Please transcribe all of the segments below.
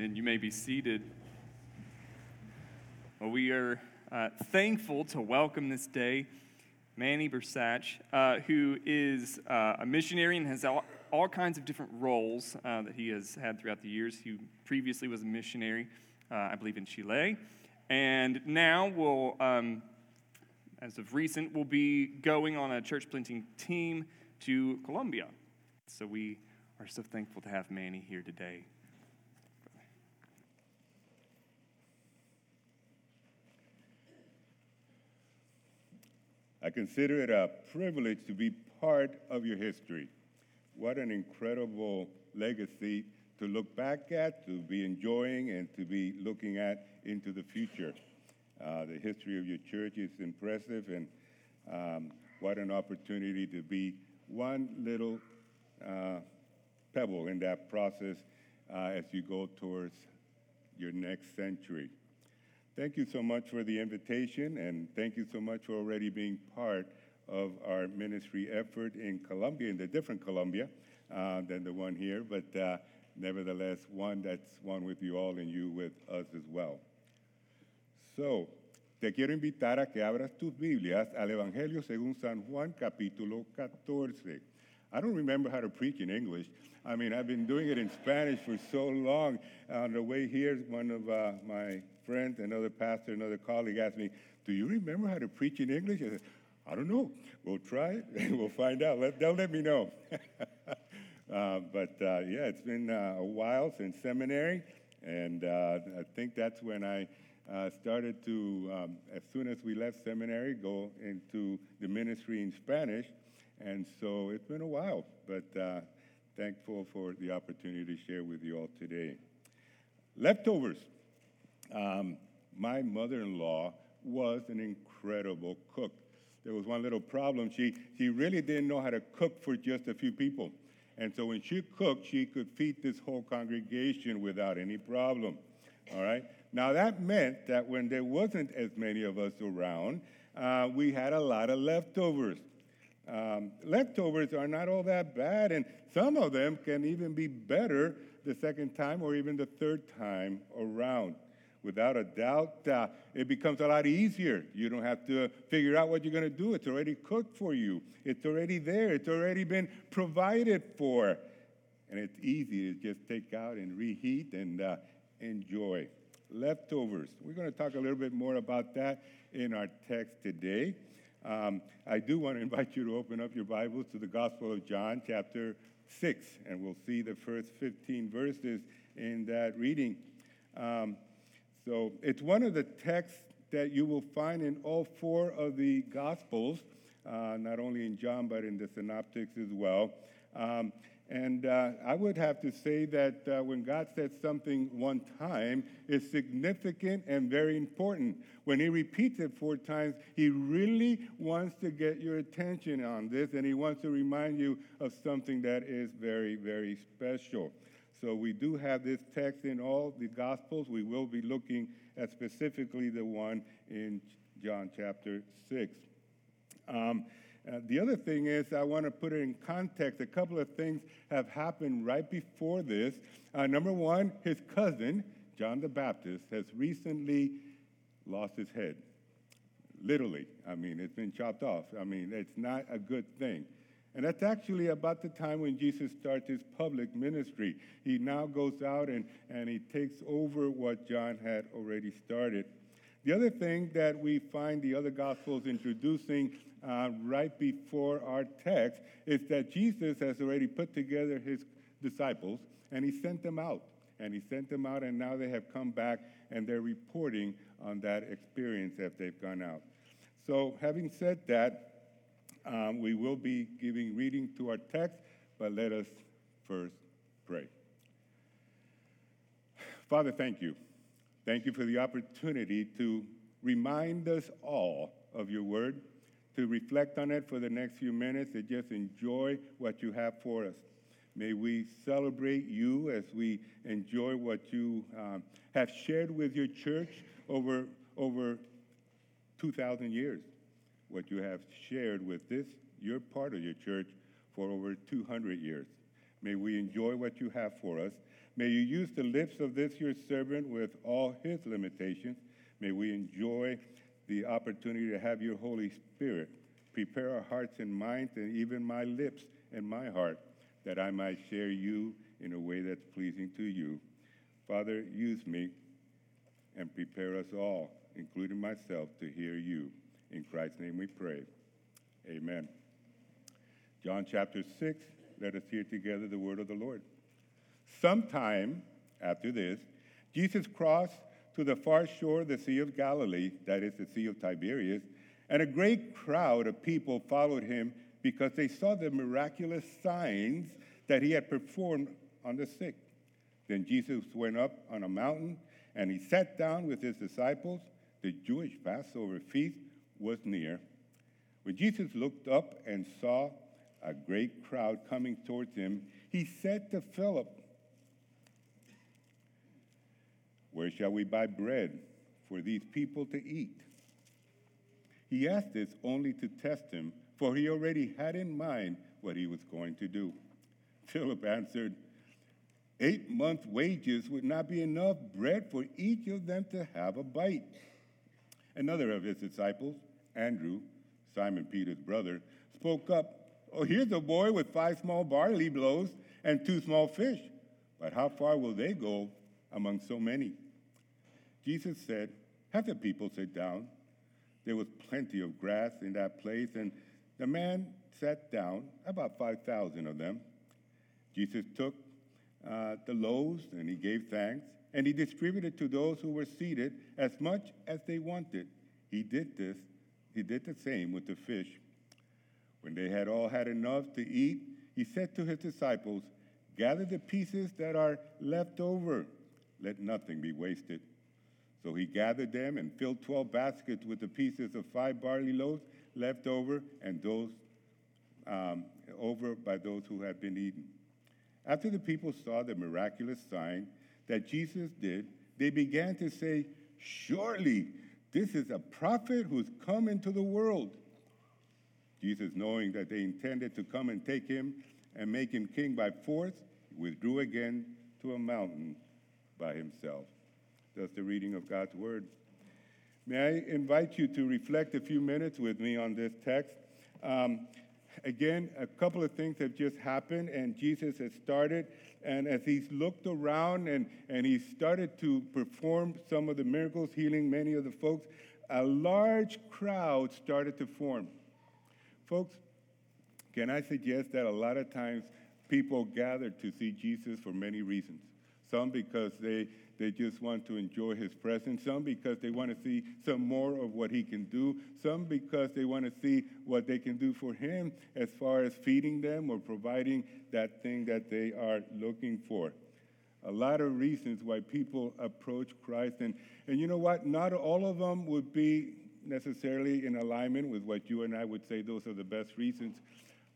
Amen. You may be seated. Well, we are uh, thankful to welcome this day Manny Bersach, uh, who is uh, a missionary and has all, all kinds of different roles uh, that he has had throughout the years. He previously was a missionary, uh, I believe, in Chile, and now will, um, as of recent, will be going on a church planting team to Colombia. So we are so thankful to have Manny here today. I consider it a privilege to be part of your history. What an incredible legacy to look back at, to be enjoying, and to be looking at into the future. Uh, the history of your church is impressive, and um, what an opportunity to be one little uh, pebble in that process uh, as you go towards your next century. Thank you so much for the invitation, and thank you so much for already being part of our ministry effort in Colombia, in the different Colombia uh, than the one here, but uh, nevertheless, one that's one with you all and you with us as well. So, te quiero invitar a que abras tus Biblias al Evangelio según San Juan, capítulo 14. I don't remember how to preach in English. I mean, I've been doing it in Spanish for so long. On the way here, one of uh, my friend, another pastor, another colleague asked me, Do you remember how to preach in English? I said, I don't know. We'll try it and we'll find out. Let, they'll let me know. uh, but uh, yeah, it's been uh, a while since seminary, and uh, I think that's when I uh, started to, um, as soon as we left seminary, go into the ministry in Spanish. And so it's been a while, but uh, thankful for the opportunity to share with you all today. Leftovers. Um, my mother in law was an incredible cook. There was one little problem. She, she really didn't know how to cook for just a few people. And so when she cooked, she could feed this whole congregation without any problem. All right? Now, that meant that when there wasn't as many of us around, uh, we had a lot of leftovers. Um, leftovers are not all that bad, and some of them can even be better the second time or even the third time around without a doubt, uh, it becomes a lot easier. You don't have to figure out what you're going to do. It's already cooked for you, it's already there, it's already been provided for. And it's easy to just take out and reheat and uh, enjoy. Leftovers. We're going to talk a little bit more about that in our text today. Um, I do want to invite you to open up your Bibles to the Gospel of John, chapter 6, and we'll see the first 15 verses in that reading. Um, so it's one of the texts that you will find in all four of the Gospels, uh, not only in John, but in the Synoptics as well. Um, and uh, I would have to say that uh, when God says something one time, it's significant and very important. When He repeats it four times, He really wants to get your attention on this, and He wants to remind you of something that is very, very special. So we do have this text in all the Gospels. We will be looking at specifically the one in John chapter 6. Um, uh, the other thing is, I want to put it in context. A couple of things have happened right before this. Uh, number one, his cousin, John the Baptist, has recently lost his head. Literally. I mean, it's been chopped off. I mean, it's not a good thing. And that's actually about the time when Jesus starts his public ministry. He now goes out and, and he takes over what John had already started. The other thing that we find the other Gospels introducing uh, right before our text is that Jesus has already put together his disciples and he sent them out. And he sent them out, and now they have come back and they're reporting on that experience that they've gone out. So, having said that, um, we will be giving reading to our text, but let us first pray. Father, thank you. Thank you for the opportunity to remind us all of your word, to reflect on it for the next few minutes, and just enjoy what you have for us. May we celebrate you as we enjoy what you um, have shared with your church over, over 2,000 years what you have shared with this, your part of your church, for over 200 years. May we enjoy what you have for us. May you use the lips of this your servant with all his limitations. May we enjoy the opportunity to have your Holy Spirit prepare our hearts and minds and even my lips and my heart that I might share you in a way that's pleasing to you. Father, use me and prepare us all, including myself, to hear you. In Christ's name we pray. Amen. John chapter 6, let us hear together the word of the Lord. Sometime after this, Jesus crossed to the far shore of the Sea of Galilee, that is the Sea of Tiberias, and a great crowd of people followed him because they saw the miraculous signs that he had performed on the sick. Then Jesus went up on a mountain and he sat down with his disciples. The Jewish Passover feast was near. When Jesus looked up and saw a great crowd coming towards him, he said to Philip, Where shall we buy bread for these people to eat? He asked this only to test him, for he already had in mind what he was going to do. Philip answered, Eight months' wages would not be enough bread for each of them to have a bite. Another of his disciples, Andrew, Simon Peter's brother, spoke up, Oh, here's a boy with five small barley loaves and two small fish. But how far will they go among so many? Jesus said, Have the people sit down. There was plenty of grass in that place, and the man sat down, about 5,000 of them. Jesus took uh, the loaves and he gave thanks, and he distributed to those who were seated as much as they wanted. He did this, he did the same with the fish. When they had all had enough to eat, he said to his disciples, Gather the pieces that are left over, let nothing be wasted. So he gathered them and filled 12 baskets with the pieces of five barley loaves left over and those um, over by those who had been eaten. After the people saw the miraculous sign that Jesus did, they began to say, Surely this is a prophet who's come into the world. Jesus, knowing that they intended to come and take him and make him king by force, withdrew again to a mountain by himself. That's the reading of God's word. May I invite you to reflect a few minutes with me on this text? Um, again, a couple of things have just happened, and Jesus has started. And as he's looked around and, and he started to perform some of the miracles, healing many of the folks, a large crowd started to form. Folks, can I suggest that a lot of times people gather to see Jesus for many reasons? Some because they they just want to enjoy his presence. Some because they want to see some more of what he can do. Some because they want to see what they can do for him as far as feeding them or providing that thing that they are looking for. A lot of reasons why people approach Christ. And, and you know what? Not all of them would be necessarily in alignment with what you and I would say those are the best reasons.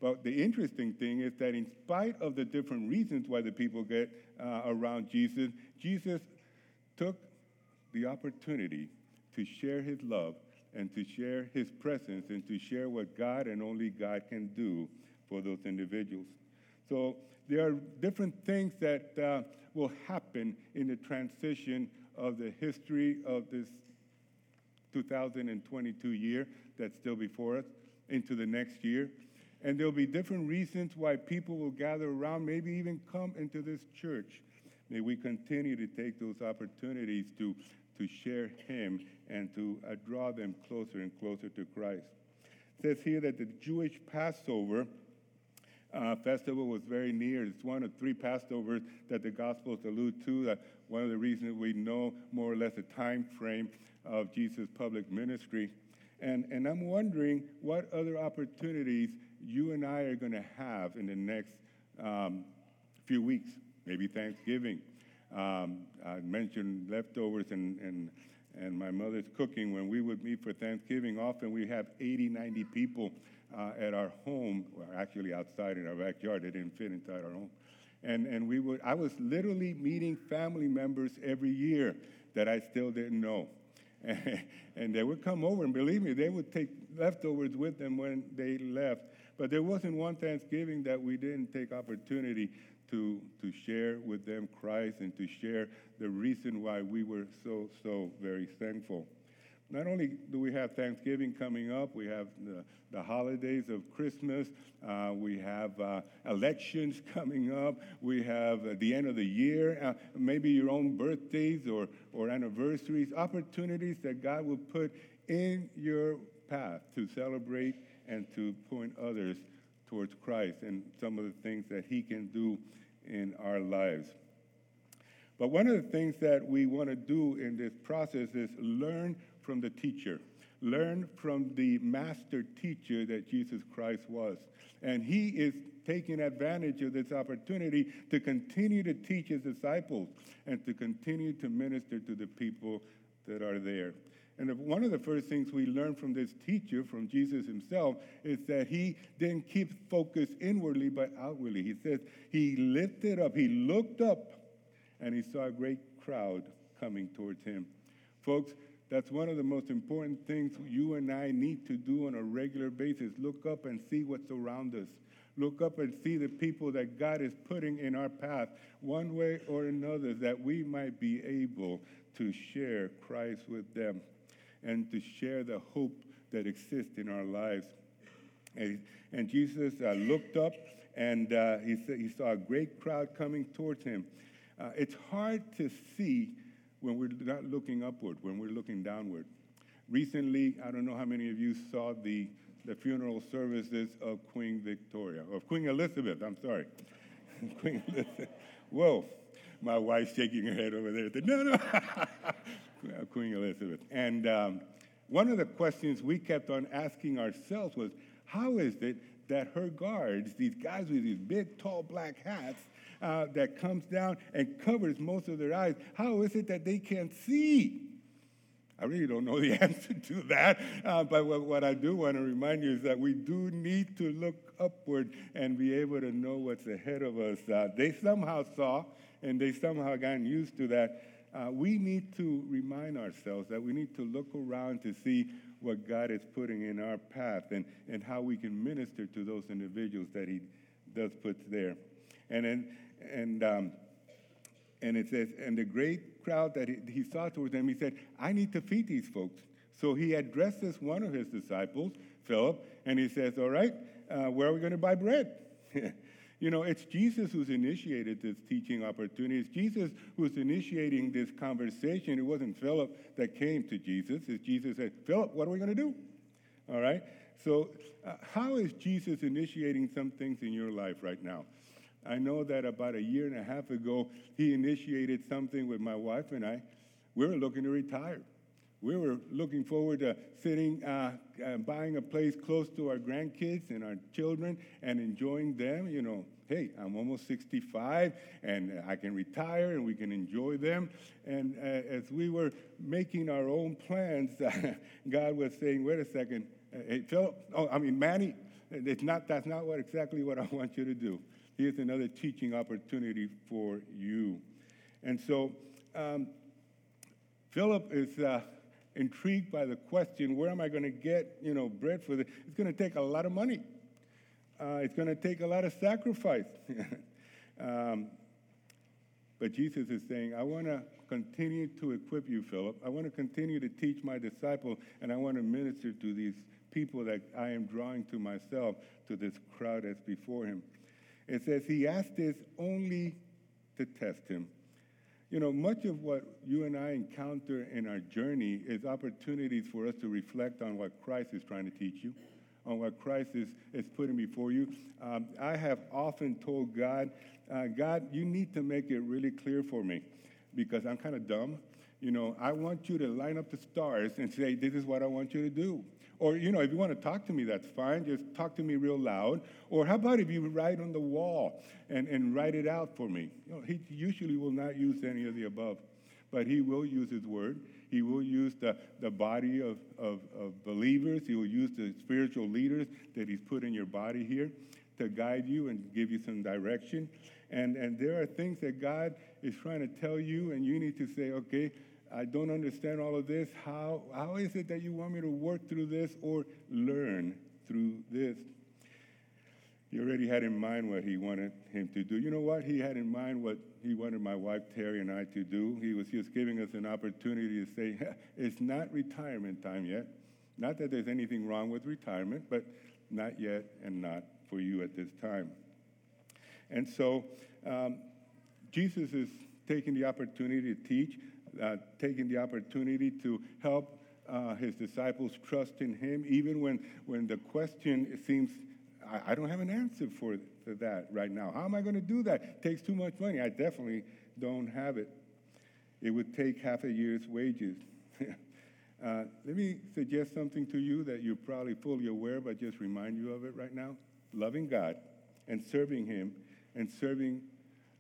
But the interesting thing is that, in spite of the different reasons why the people get uh, around Jesus, Jesus took the opportunity to share his love and to share his presence and to share what God and only God can do for those individuals. So there are different things that uh, will happen in the transition of the history of this 2022 year that's still before us into the next year. And there'll be different reasons why people will gather around, maybe even come into this church. May we continue to take those opportunities to, to share Him and to uh, draw them closer and closer to Christ. It says here that the Jewish Passover uh, festival was very near. It's one of three Passovers that the Gospels allude to. Uh, one of the reasons we know more or less the time frame of Jesus' public ministry. And, and I'm wondering what other opportunities you and I are going to have in the next um, few weeks maybe Thanksgiving. Um, I mentioned leftovers and, and, and my mother's cooking. When we would meet for Thanksgiving, often we have 80, 90 people uh, at our home, well, actually outside in our backyard. They didn't fit inside our home. And, and we would, I was literally meeting family members every year that I still didn't know. and they would come over, and believe me, they would take leftovers with them when they left. But there wasn't one Thanksgiving that we didn't take opportunity to, to share with them Christ and to share the reason why we were so, so very thankful. Not only do we have Thanksgiving coming up, we have the, the holidays of Christmas, uh, we have uh, elections coming up, we have uh, the end of the year, uh, maybe your own birthdays or, or anniversaries, opportunities that God will put in your path to celebrate and to point others towards Christ and some of the things that He can do in our lives. But one of the things that we want to do in this process is learn from the teacher. Learn from the master teacher that Jesus Christ was. And he is taking advantage of this opportunity to continue to teach his disciples and to continue to minister to the people that are there. And one of the first things we learn from this teacher, from Jesus himself, is that he didn't keep focus inwardly but outwardly. He says he lifted up, he looked up, and he saw a great crowd coming towards him. Folks, that's one of the most important things you and I need to do on a regular basis. Look up and see what's around us. Look up and see the people that God is putting in our path, one way or another, that we might be able to share Christ with them and to share the hope that exists in our lives. And, and Jesus uh, looked up and uh, he, said, he saw a great crowd coming towards him. Uh, it's hard to see when we're not looking upward, when we're looking downward. Recently, I don't know how many of you saw the, the funeral services of Queen Victoria, of Queen Elizabeth, I'm sorry. Queen Elizabeth. Whoa, my wife's shaking her head over there. No, no. Queen Elizabeth. And um, one of the questions we kept on asking ourselves was how is it that her guards, these guys with these big, tall black hats, uh, that comes down and covers most of their eyes. How is it that they can't see? I really don't know the answer to that, uh, but what, what, I do want to remind you is that we do need to look upward and be able to know what's ahead of us. Uh, they somehow saw, and they somehow got used to that. Uh, we need to remind ourselves that we need to look around to see what God is putting in our path and, and how we can minister to those individuals that He does put there. And and, um, and it says, and the great crowd that he, he saw towards them, he said, I need to feed these folks. So he addresses one of his disciples, Philip, and he says, All right, uh, where are we going to buy bread? you know, it's Jesus who's initiated this teaching opportunity. It's Jesus who's initiating this conversation. It wasn't Philip that came to Jesus. It's Jesus said, Philip, what are we going to do? All right? So, uh, how is Jesus initiating some things in your life right now? I know that about a year and a half ago, he initiated something with my wife and I. We were looking to retire. We were looking forward to sitting, uh, uh, buying a place close to our grandkids and our children and enjoying them. You know, hey, I'm almost 65 and I can retire and we can enjoy them. And uh, as we were making our own plans, God was saying, wait a second, uh, hey, Philip, oh, I mean, Manny, it's not, that's not what exactly what I want you to do here's another teaching opportunity for you. And so um, Philip is uh, intrigued by the question, where am I going to get, you know, bread for this? It's going to take a lot of money. Uh, it's going to take a lot of sacrifice. um, but Jesus is saying, I want to continue to equip you, Philip. I want to continue to teach my disciple, and I want to minister to these people that I am drawing to myself, to this crowd that's before him. It says he asked this only to test him. You know, much of what you and I encounter in our journey is opportunities for us to reflect on what Christ is trying to teach you, on what Christ is, is putting before you. Um, I have often told God, uh, God, you need to make it really clear for me because I'm kind of dumb. You know, I want you to line up the stars and say, this is what I want you to do. Or, you know, if you want to talk to me, that's fine. Just talk to me real loud. Or how about if you write on the wall and, and write it out for me? You know, he usually will not use any of the above, but he will use his word. He will use the, the body of, of, of believers. He will use the spiritual leaders that he's put in your body here to guide you and give you some direction. And, and there are things that God is trying to tell you, and you need to say, okay, I don't understand all of this. How, how is it that you want me to work through this or learn through this? he already had in mind what he wanted him to do. You know what? He had in mind what he wanted my wife Terry and I to do. He was just giving us an opportunity to say, it's not retirement time yet. Not that there's anything wrong with retirement, but not yet and not for you at this time. And so um, Jesus is taking the opportunity to teach, uh, taking the opportunity to help uh, his disciples trust in him, even when, when the question seems, I, I don't have an answer for, for that right now. How am I going to do that? It takes too much money. I definitely don't have it. It would take half a year's wages. uh, let me suggest something to you that you're probably fully aware, but just remind you of it right now. Loving God and serving Him and serving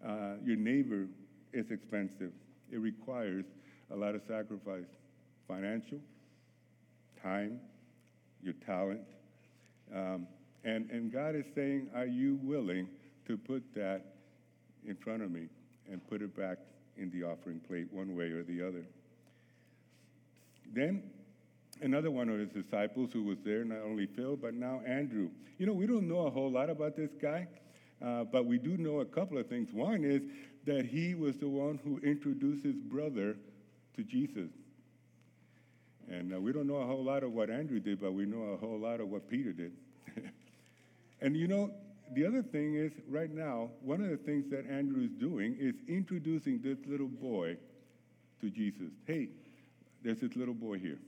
uh, your neighbor is expensive. It requires a lot of sacrifice financial, time, your talent. Um, and, and God is saying, Are you willing to put that in front of me and put it back in the offering plate one way or the other? Then another one of his disciples who was there, not only Phil, but now Andrew. You know, we don't know a whole lot about this guy, uh, but we do know a couple of things. One is that he was the one who introduced his brother to Jesus. And uh, we don't know a whole lot of what Andrew did, but we know a whole lot of what Peter did. and you know, the other thing is, right now, one of the things that Andrew is doing is introducing this little boy to Jesus. Hey, there's this little boy here.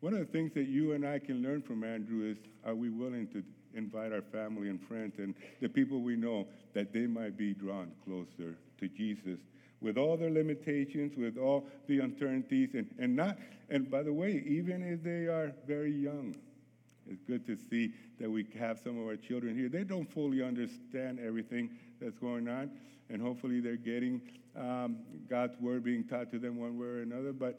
One of the things that you and I can learn from Andrew is are we willing to invite our family and friends and the people we know that they might be drawn closer to Jesus with all their limitations, with all the uncertainties, and, and not, and by the way, even if they are very young, it's good to see that we have some of our children here. They don't fully understand everything that's going on, and hopefully they're getting um, God's word being taught to them one way or another. But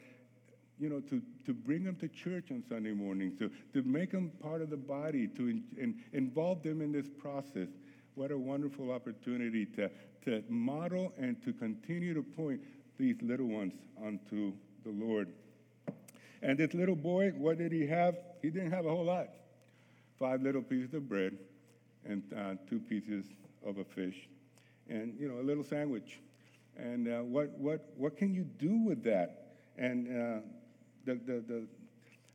you know, to, to bring them to church on Sunday mornings, to, to make them part of the body, to in, in, involve them in this process. What a wonderful opportunity to, to model and to continue to point these little ones unto the Lord. And this little boy, what did he have? He didn't have a whole lot. Five little pieces of bread and uh, two pieces of a fish, and you know a little sandwich. And uh, what what what can you do with that? And uh, the, the the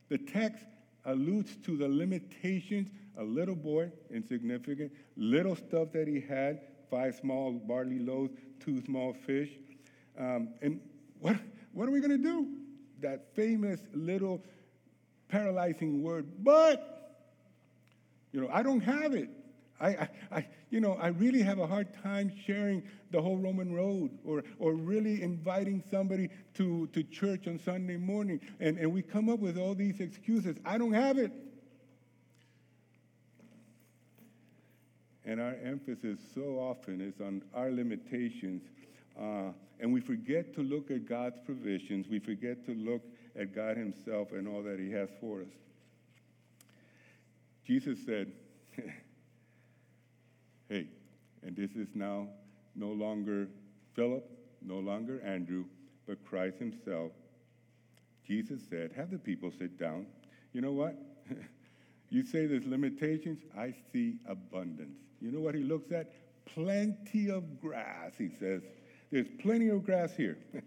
the text alludes to the limitations. A little boy, insignificant, little stuff that he had, five small barley loaves, two small fish. Um, and what, what are we going to do? That famous little paralyzing word, but, you know, I don't have it. I, I, you know, I really have a hard time sharing the whole Roman road or, or really inviting somebody to, to church on Sunday morning. And, and we come up with all these excuses. I don't have it. And our emphasis so often is on our limitations. Uh, and we forget to look at God's provisions. We forget to look at God Himself and all that He has for us. Jesus said, Hey, and this is now no longer Philip, no longer Andrew, but Christ Himself. Jesus said, Have the people sit down. You know what? you say there's limitations, I see abundance. You know what he looks at? Plenty of grass, he says. There's plenty of grass here.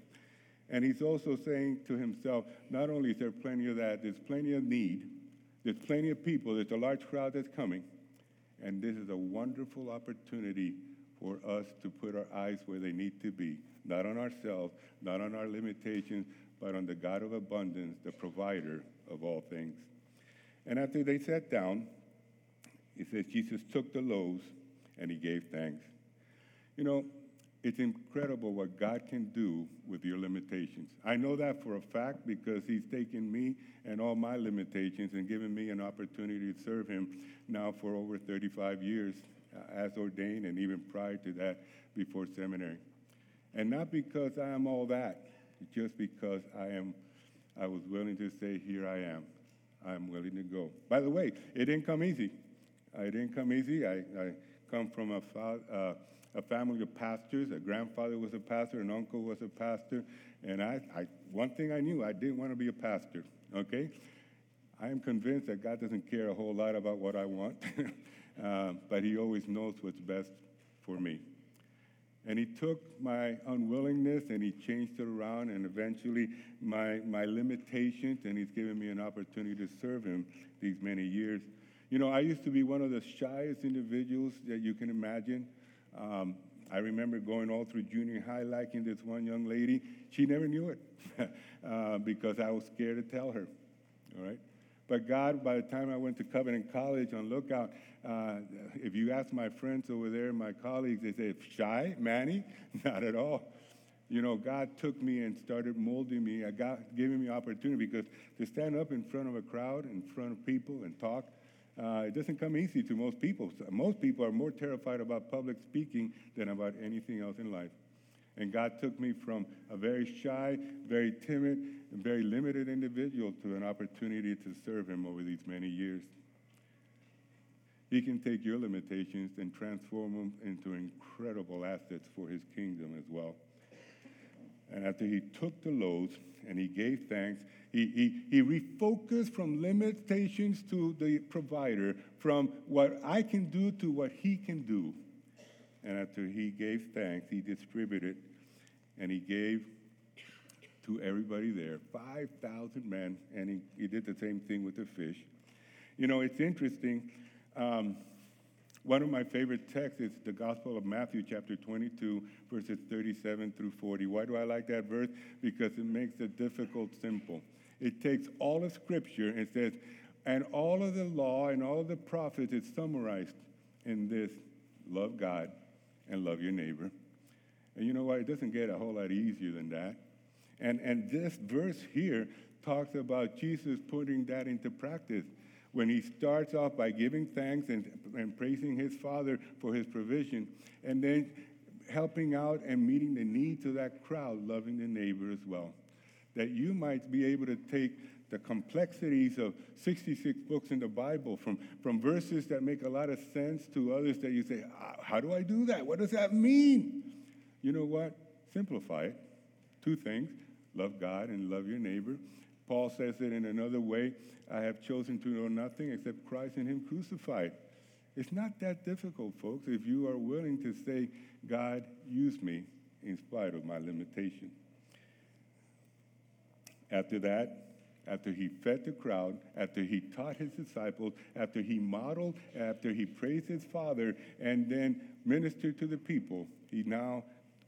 and he's also saying to himself, not only is there plenty of that, there's plenty of need, there's plenty of people, there's a large crowd that's coming. And this is a wonderful opportunity for us to put our eyes where they need to be, not on ourselves, not on our limitations, but on the God of abundance, the provider of all things. And after they sat down, it says Jesus took the loaves and he gave thanks. You know, it's incredible what God can do with your limitations. I know that for a fact because He's taken me and all my limitations and given me an opportunity to serve Him now for over 35 years uh, as ordained and even prior to that before seminary. And not because I am all that, just because I am I was willing to say, Here I am. I'm willing to go. By the way, it didn't come easy. I didn't come easy. I, I come from a, uh, a family of pastors. A grandfather was a pastor, an uncle was a pastor. And I, I, one thing I knew, I didn't want to be a pastor, okay? I am convinced that God doesn't care a whole lot about what I want. uh, but He always knows what's best for me. And He took my unwillingness and He changed it around, and eventually my, my limitations, and He's given me an opportunity to serve Him these many years. You know, I used to be one of the shyest individuals that you can imagine. Um, I remember going all through junior high liking this one young lady. She never knew it uh, because I was scared to tell her. All right? But God, by the time I went to Covenant College on Lookout, uh, if you ask my friends over there, my colleagues, they say, shy, Manny? Not at all. You know, God took me and started molding me, I got, giving me opportunity because to stand up in front of a crowd, in front of people and talk, uh, it doesn't come easy to most people. Most people are more terrified about public speaking than about anything else in life. And God took me from a very shy, very timid, and very limited individual to an opportunity to serve Him over these many years. He can take your limitations and transform them into incredible assets for His kingdom as well. And after He took the loads and He gave thanks, he, he, he refocused from limitations to the provider, from what I can do to what he can do. And after he gave thanks, he distributed and he gave to everybody there 5,000 men, and he, he did the same thing with the fish. You know, it's interesting. Um, one of my favorite texts is the Gospel of Matthew, chapter 22, verses 37 through 40. Why do I like that verse? Because it makes the difficult simple. It takes all of Scripture and says, and all of the law and all of the prophets is summarized in this love God and love your neighbor. And you know what? It doesn't get a whole lot easier than that. And, and this verse here talks about Jesus putting that into practice when he starts off by giving thanks and, and praising his Father for his provision, and then helping out and meeting the needs of that crowd, loving the neighbor as well that you might be able to take the complexities of 66 books in the Bible, from, from verses that make a lot of sense to others that you say, ah, How do I do that? What does that mean? You know what? Simplify it. Two things love God and love your neighbor. Paul says it in another way I have chosen to know nothing except Christ and Him crucified. It's not that difficult, folks, if you are willing to say, God, use me in spite of my limitation. After that, after he fed the crowd, after he taught his disciples, after he modeled, after he praised his Father, and then ministered to the people, he now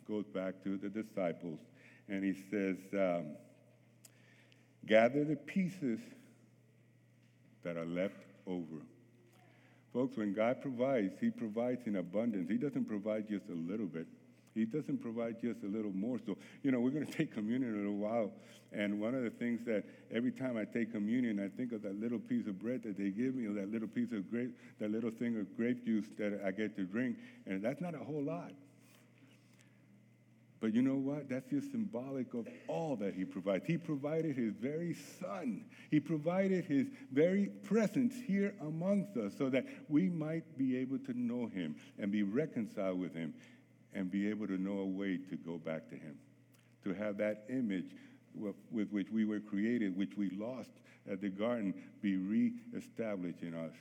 goes back to the disciples and he says, um, Gather the pieces that are left over. Folks, when God provides, he provides in abundance. He doesn't provide just a little bit. He doesn't provide just a little more. So, you know, we're going to take communion in a little while. And one of the things that every time I take communion, I think of that little piece of bread that they give me, or that little piece of grape, that little thing of grape juice that I get to drink. And that's not a whole lot. But you know what? That's just symbolic of all that he provides. He provided his very son. He provided his very presence here amongst us so that we might be able to know him and be reconciled with him and be able to know a way to go back to Him, to have that image with, which we were created, which we lost at the garden, be reestablished in us.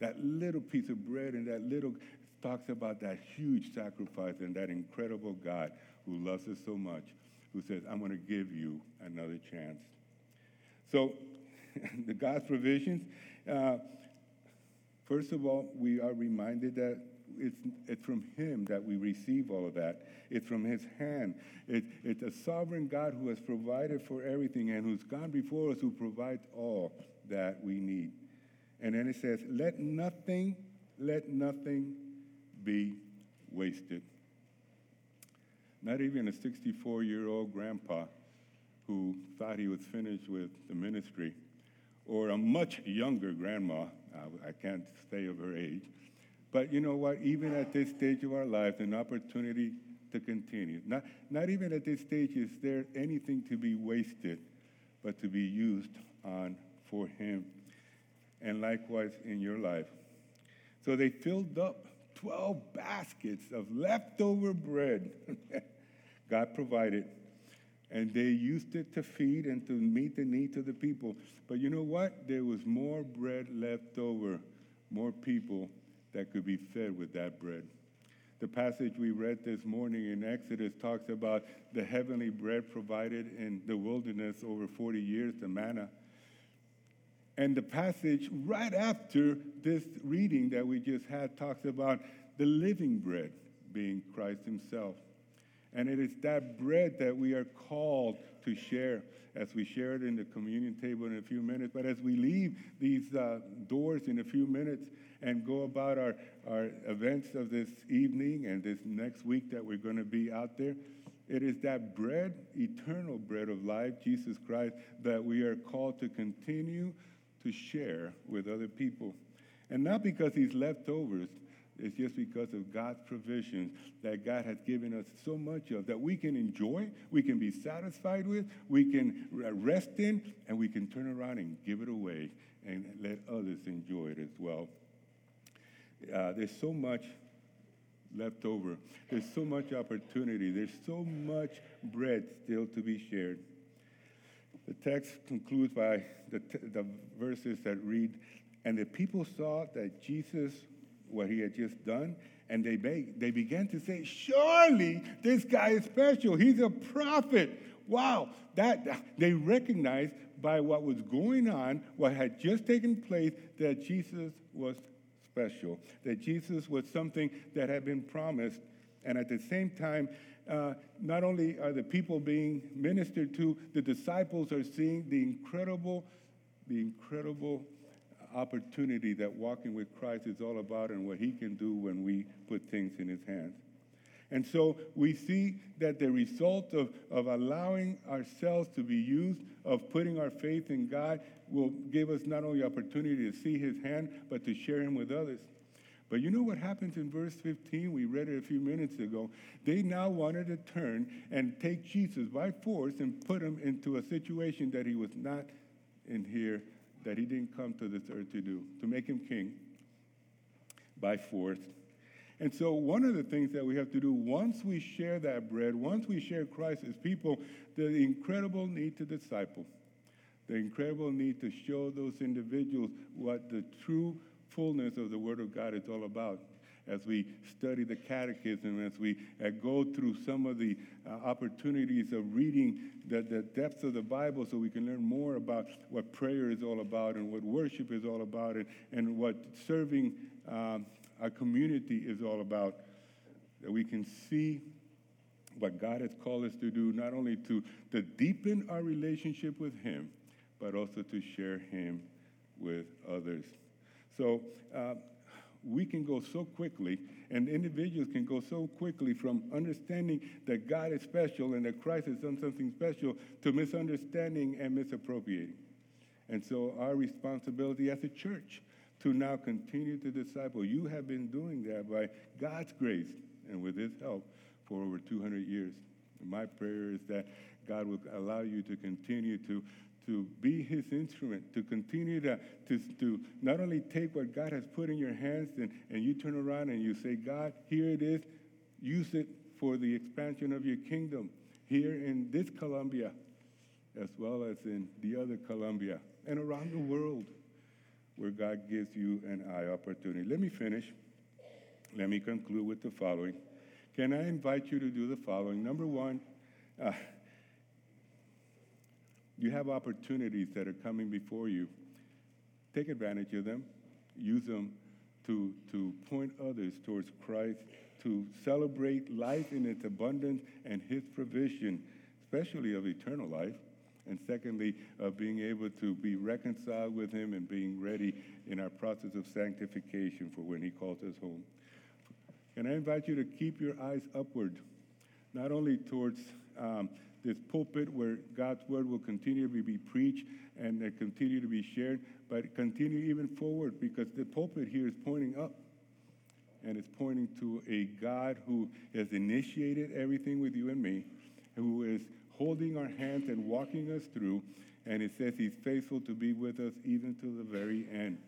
That little piece of bread and that little talks about that huge sacrifice and that incredible God who loves us so much, who says, I'm going to give you another chance. So, the God's provisions, uh, first of all, we are reminded that it's, it's from Him that we receive all of that. It's from His hand. It, it's a sovereign God who has provided for everything and who's gone before us, who provides all that we need. And then it says, let nothing, let nothing be wasted. Not even a 64 year old grandpa who thought he was finished with the ministry, or a much younger grandma, I can't say of her age, but you know what? Even at this stage of our lives, an opportunity to continue. Not, not even at this stage is there anything to be wasted, but to be used on for Him. And likewise in your life. So they filled up 12 baskets of leftover bread. God provided. And they used it to feed and to meet the needs of the people. But you know what? There was more bread left over, more people that could be fed with that bread. The passage we read this morning in Exodus talks about the heavenly bread provided in the wilderness over 40 years, the manna. And the passage right after this reading that we just had talks about the living bread being Christ Himself. And it is that bread that we are called to share as we share it in the communion table in a few minutes. But as we leave these uh, doors in a few minutes, and go about our, our events of this evening and this next week that we're going to be out there. It is that bread, eternal bread of life, Jesus Christ, that we are called to continue to share with other people. And not because he's leftovers, it's just because of God's provisions that God has given us so much of that we can enjoy, we can be satisfied with, we can rest in, and we can turn around and give it away and let others enjoy it as well. Uh, there's so much left over. There's so much opportunity. There's so much bread still to be shared. The text concludes by the, the verses that read, And the people saw that Jesus, what he had just done, and they, be- they began to say, Surely this guy is special. He's a prophet. Wow. That, they recognized by what was going on, what had just taken place, that Jesus was special, that Jesus was something that had been promised. And at the same time, uh, not only are the people being ministered to, the disciples are seeing the incredible, the incredible opportunity that walking with Christ is all about and what he can do when we put things in his hands. And so we see that the result of, of allowing ourselves to be used, of putting our faith in God, will give us not only opportunity to see his hand, but to share him with others. But you know what happens in verse 15? We read it a few minutes ago. They now wanted to turn and take Jesus by force and put him into a situation that he was not in here, that he didn't come to this earth to do, to make him king by force. And so, one of the things that we have to do once we share that bread, once we share Christ as people, the incredible need to disciple the incredible need to show those individuals what the true fullness of the Word of God is all about. As we study the catechism, as we uh, go through some of the uh, opportunities of reading the, the depths of the Bible so we can learn more about what prayer is all about and what worship is all about and, and what serving um, our community is all about, that we can see what God has called us to do, not only to, to deepen our relationship with Him, but also to share Him with others. So uh, we can go so quickly, and individuals can go so quickly from understanding that God is special and that Christ has done something special to misunderstanding and misappropriating. And so, our responsibility as a church to now continue to disciple. You have been doing that by God's grace and with His help for over 200 years. My prayer is that God will allow you to continue to to be his instrument, to continue to, to, to not only take what God has put in your hands and, and you turn around and you say, God, here it is, use it for the expansion of your kingdom here in this Columbia, as well as in the other Colombia and around the world where God gives you and I opportunity. Let me finish. Let me conclude with the following. Can I invite you to do the following? Number one, uh, you have opportunities that are coming before you. Take advantage of them. Use them to, to point others towards Christ, to celebrate life in its abundance and His provision, especially of eternal life. And secondly, of being able to be reconciled with Him and being ready in our process of sanctification for when He calls us home. And I invite you to keep your eyes upward, not only towards um, this pulpit where God's word will continue to be preached and continue to be shared, but continue even forward because the pulpit here is pointing up and it's pointing to a God who has initiated everything with you and me, who is holding our hands and walking us through, and it says he's faithful to be with us even to the very end.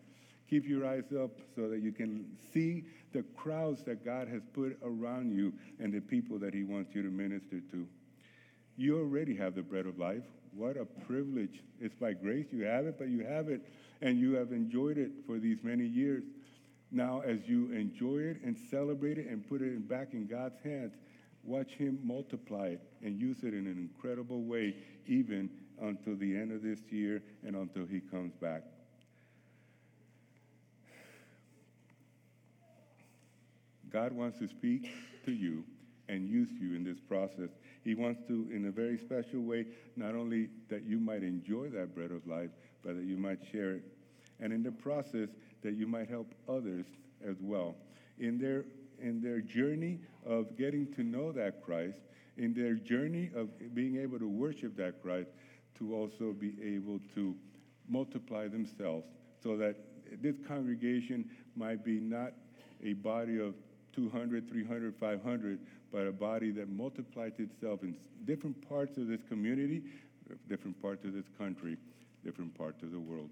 Keep your eyes up so that you can see the crowds that God has put around you and the people that he wants you to minister to. You already have the bread of life. What a privilege. It's by grace you have it, but you have it and you have enjoyed it for these many years. Now, as you enjoy it and celebrate it and put it back in God's hands, watch Him multiply it and use it in an incredible way, even until the end of this year and until He comes back. God wants to speak to you and use you in this process. He wants to, in a very special way, not only that you might enjoy that bread of life, but that you might share it. And in the process, that you might help others as well. In their, in their journey of getting to know that Christ, in their journey of being able to worship that Christ, to also be able to multiply themselves so that this congregation might be not a body of 200, 300, 500, but a body that multiplies itself in different parts of this community, different parts of this country, different parts of the world.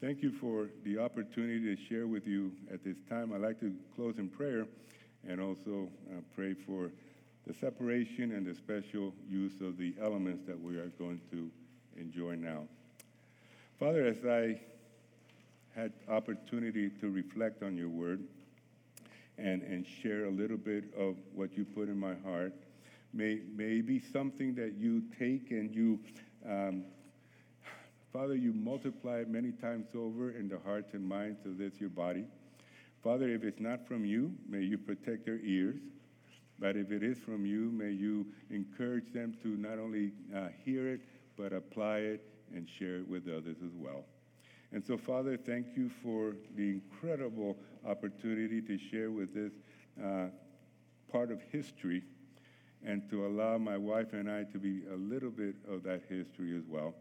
Thank you for the opportunity to share with you at this time. I'd like to close in prayer and also uh, pray for the separation and the special use of the elements that we are going to enjoy now. Father, as I had opportunity to reflect on your word, and, and share a little bit of what you put in my heart. May, may be something that you take and you, um, Father, you multiply it many times over in the hearts and minds of this, your body. Father, if it's not from you, may you protect their ears. But if it is from you, may you encourage them to not only uh, hear it, but apply it and share it with others as well. And so, Father, thank you for the incredible opportunity to share with this uh, part of history and to allow my wife and I to be a little bit of that history as well.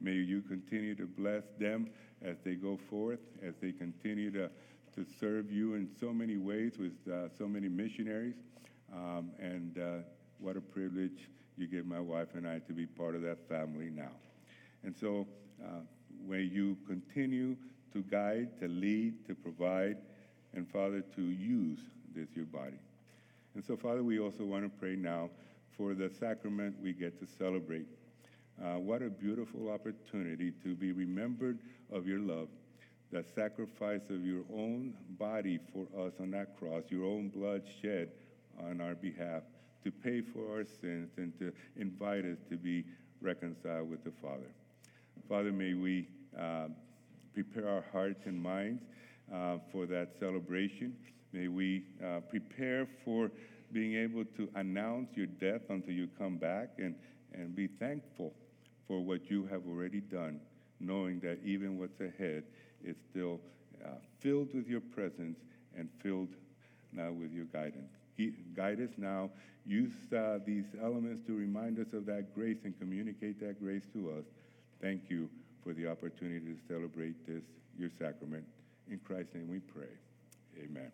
May you continue to bless them as they go forth, as they continue to, to serve you in so many ways with uh, so many missionaries. Um, and uh, what a privilege you give my wife and I to be part of that family now. And so, May you continue to guide, to lead, to provide, and Father, to use this your body. And so, Father, we also want to pray now for the sacrament we get to celebrate. Uh, what a beautiful opportunity to be remembered of your love, the sacrifice of your own body for us on that cross, your own blood shed on our behalf to pay for our sins and to invite us to be reconciled with the Father. Father, may we uh, prepare our hearts and minds uh, for that celebration. May we uh, prepare for being able to announce your death until you come back and, and be thankful for what you have already done, knowing that even what's ahead is still uh, filled with your presence and filled now with your guidance. Guide us now. Use uh, these elements to remind us of that grace and communicate that grace to us. Thank you for the opportunity to celebrate this, your sacrament. In Christ's name we pray. Amen.